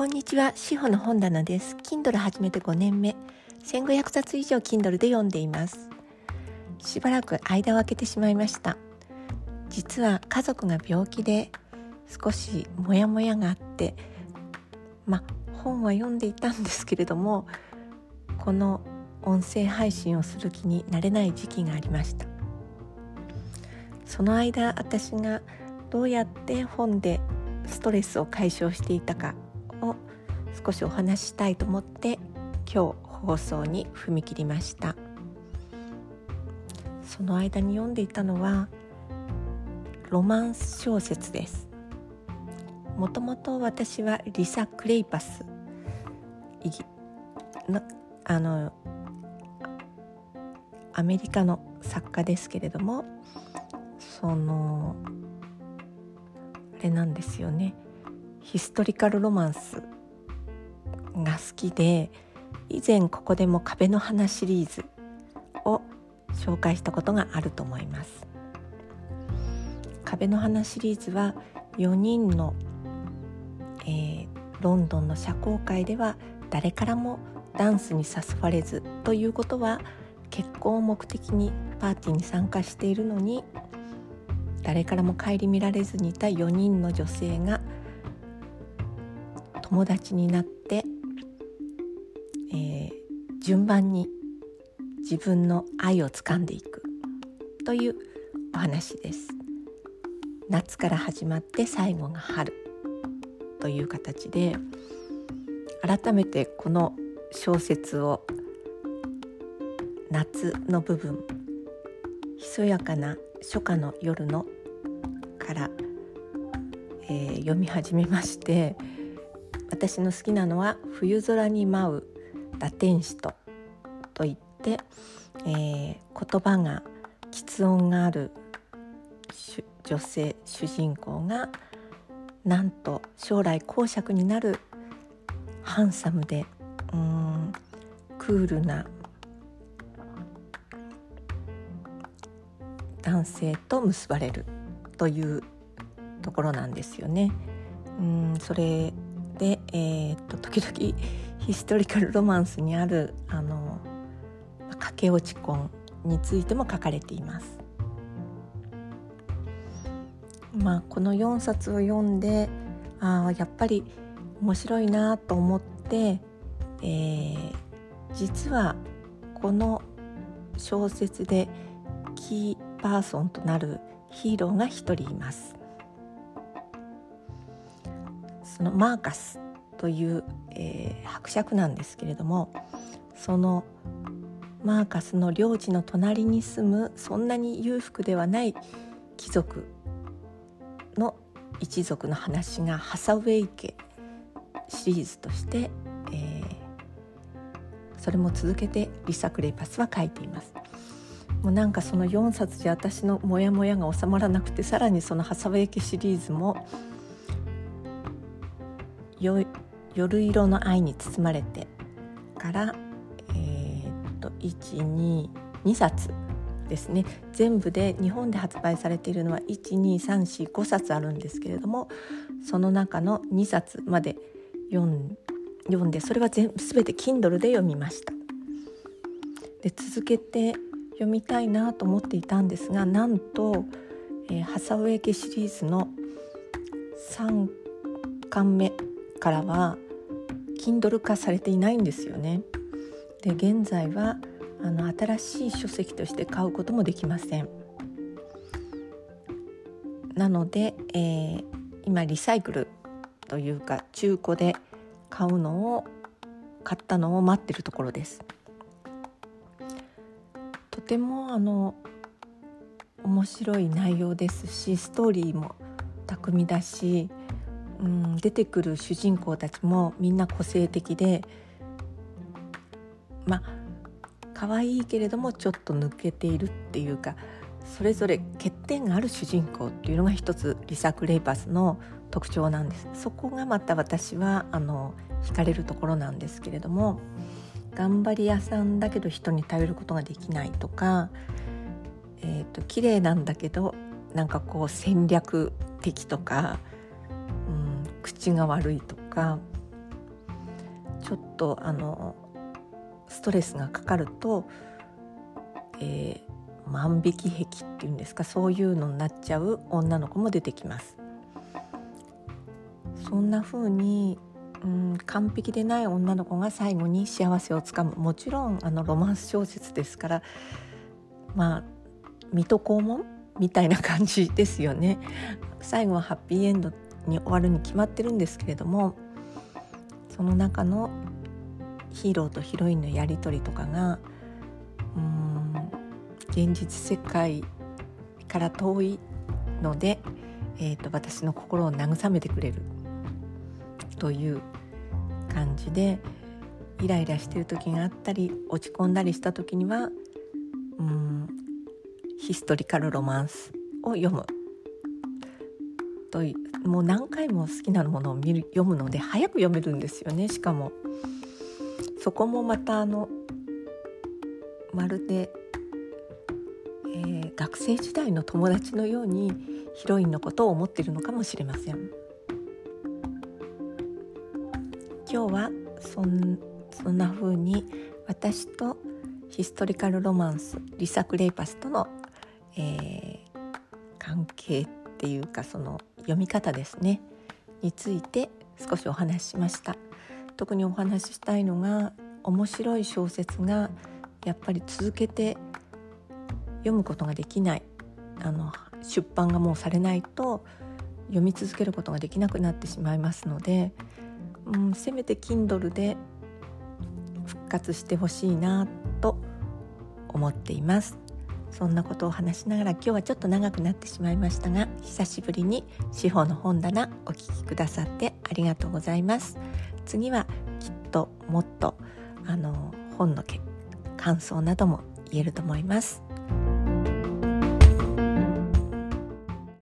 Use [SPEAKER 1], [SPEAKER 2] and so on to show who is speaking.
[SPEAKER 1] こんにちは、司法の本棚です。Kindle 始めて5年目、1500冊以上 Kindle で読んでいます。しばらく間を空けてしまいました。実は家族が病気で少しモヤモヤがあって、ま本は読んでいたんですけれども、この音声配信をする気になれない時期がありました。その間、私がどうやって本でストレスを解消していたかを少しお話ししたいと思って今日放送に踏み切りました。その間に読んでいたのはロマンス小説です。もともと私はリサ・クレイパス。のあのアメリカの作家ですけれどもそのあれなんですよね。ヒストリカルロマンスが好きで以前ここでも壁の花シリーズを紹介したことがあると思います。壁の花シリーズは4人の、えー、ロンドンの社交界では誰からもダンスに誘われずということは結婚を目的にパーティーに参加しているのに誰からも顧みられずにいた4人の女性が友達になって、えー、順番に自分の愛をつかんでいくというお話です。夏から始まって最後が春という形で改めてこの小説を夏の部分ひそやかな初夏の夜のから、えー、読み始めまして私の好きなのは「冬空に舞うラテンシト」といって、えー、言葉が喫音がある女性主人公がなんと将来公爵になるハンサムでうんクールな男性と結ばれるというところなんですよね。うんそれで、えー、っと時々ヒストリカルロマンスにあるあの駆け落ち婚についても書かれています。まあ、この4冊を読んでああやっぱり面白いなと思って、えー、実はこの小説でキーパーソンとなるヒーローが一人います。そのマーカスという、えー、伯爵なんですけれどもそのマーカスの領地の隣に住むそんなに裕福ではない貴族の一族の話がハサウェイ家シリーズとして、えー、それも続けてリサ・クレイパスは書いています。もうなんかその4冊じゃ私のモヤモヤが収まらなくてさらにそのハサウェイ家シリーズも夜色の愛に包まれてからえー、っと122冊ですね全部で日本で発売されているのは12345冊あるんですけれどもその中の2冊まで読ん読んでそれは全全て Kindle で読みました。で続けて読みたいなと思っていたんですがなんと、えー、ハサウェイ家シリーズの3巻目からは Kindle 化されていないんですよね。で現在はあの新しい書籍として買うこともできません。なので、えー、今リサイクルというか中古で買うのを買ったのを待ってるところです。とてもあの面白い内容ですしストーリーも巧みだしうん、出てくる主人公たちもみんな個性的でまあ可愛いけれどもちょっと抜けているっていうかそれぞれ欠点がある主人公っていうのが一つリサ・クレイパスの特徴なんです。そこがまた私はあの惹かれるところなんですけれども頑張り屋さんだけど人に頼ることができないとか、えーと、と綺麗なんだけどなんかこう戦略的とか口が悪いとかちょっとあのストレスがかかると、えー、万引き癖っていうんですかそういうのになっちゃう女の子も出てきます。そんな風にうん完璧でない女の子が最後に幸せをつかむもちろんあのロマンス小説ですからまあ水戸黄門みたいな感じですよね最後はハッピーエンドに終わるに決まってるんですけれどもその中のヒーローとヒロインのやり取りとかがうん現実世界から遠いので、えーと、私の心を慰めてくれるという感じでイライラしてる時があったり落ち込んだりした時にはうんヒストリカルロマンスを読む。ともう何回も好きなものを見る読むので早く読めるんですよね。しかもそこもまたあのまるで、えー、学生時代の友達のようにヒロインのことを思っているのかもしれません。今日はそんそんな風に私とヒストリカルロマンスリサ・クレイパスとの、えー、関係っていうかその読み方ですね。について少しお話ししました。特にお話ししたいのが面白い小説がやっぱり続けて読むことができない。あの出版がもうされないと読み続けることができなくなってしまいますので、うん、せめて Kindle で復活してほしいなと思っています。そんなことを話しながら今日はちょっと長くなってしまいましたが久しぶりに司法の本棚お聞きくださってありがとうございます次はきっともっとあの本の感想なども言えると思います。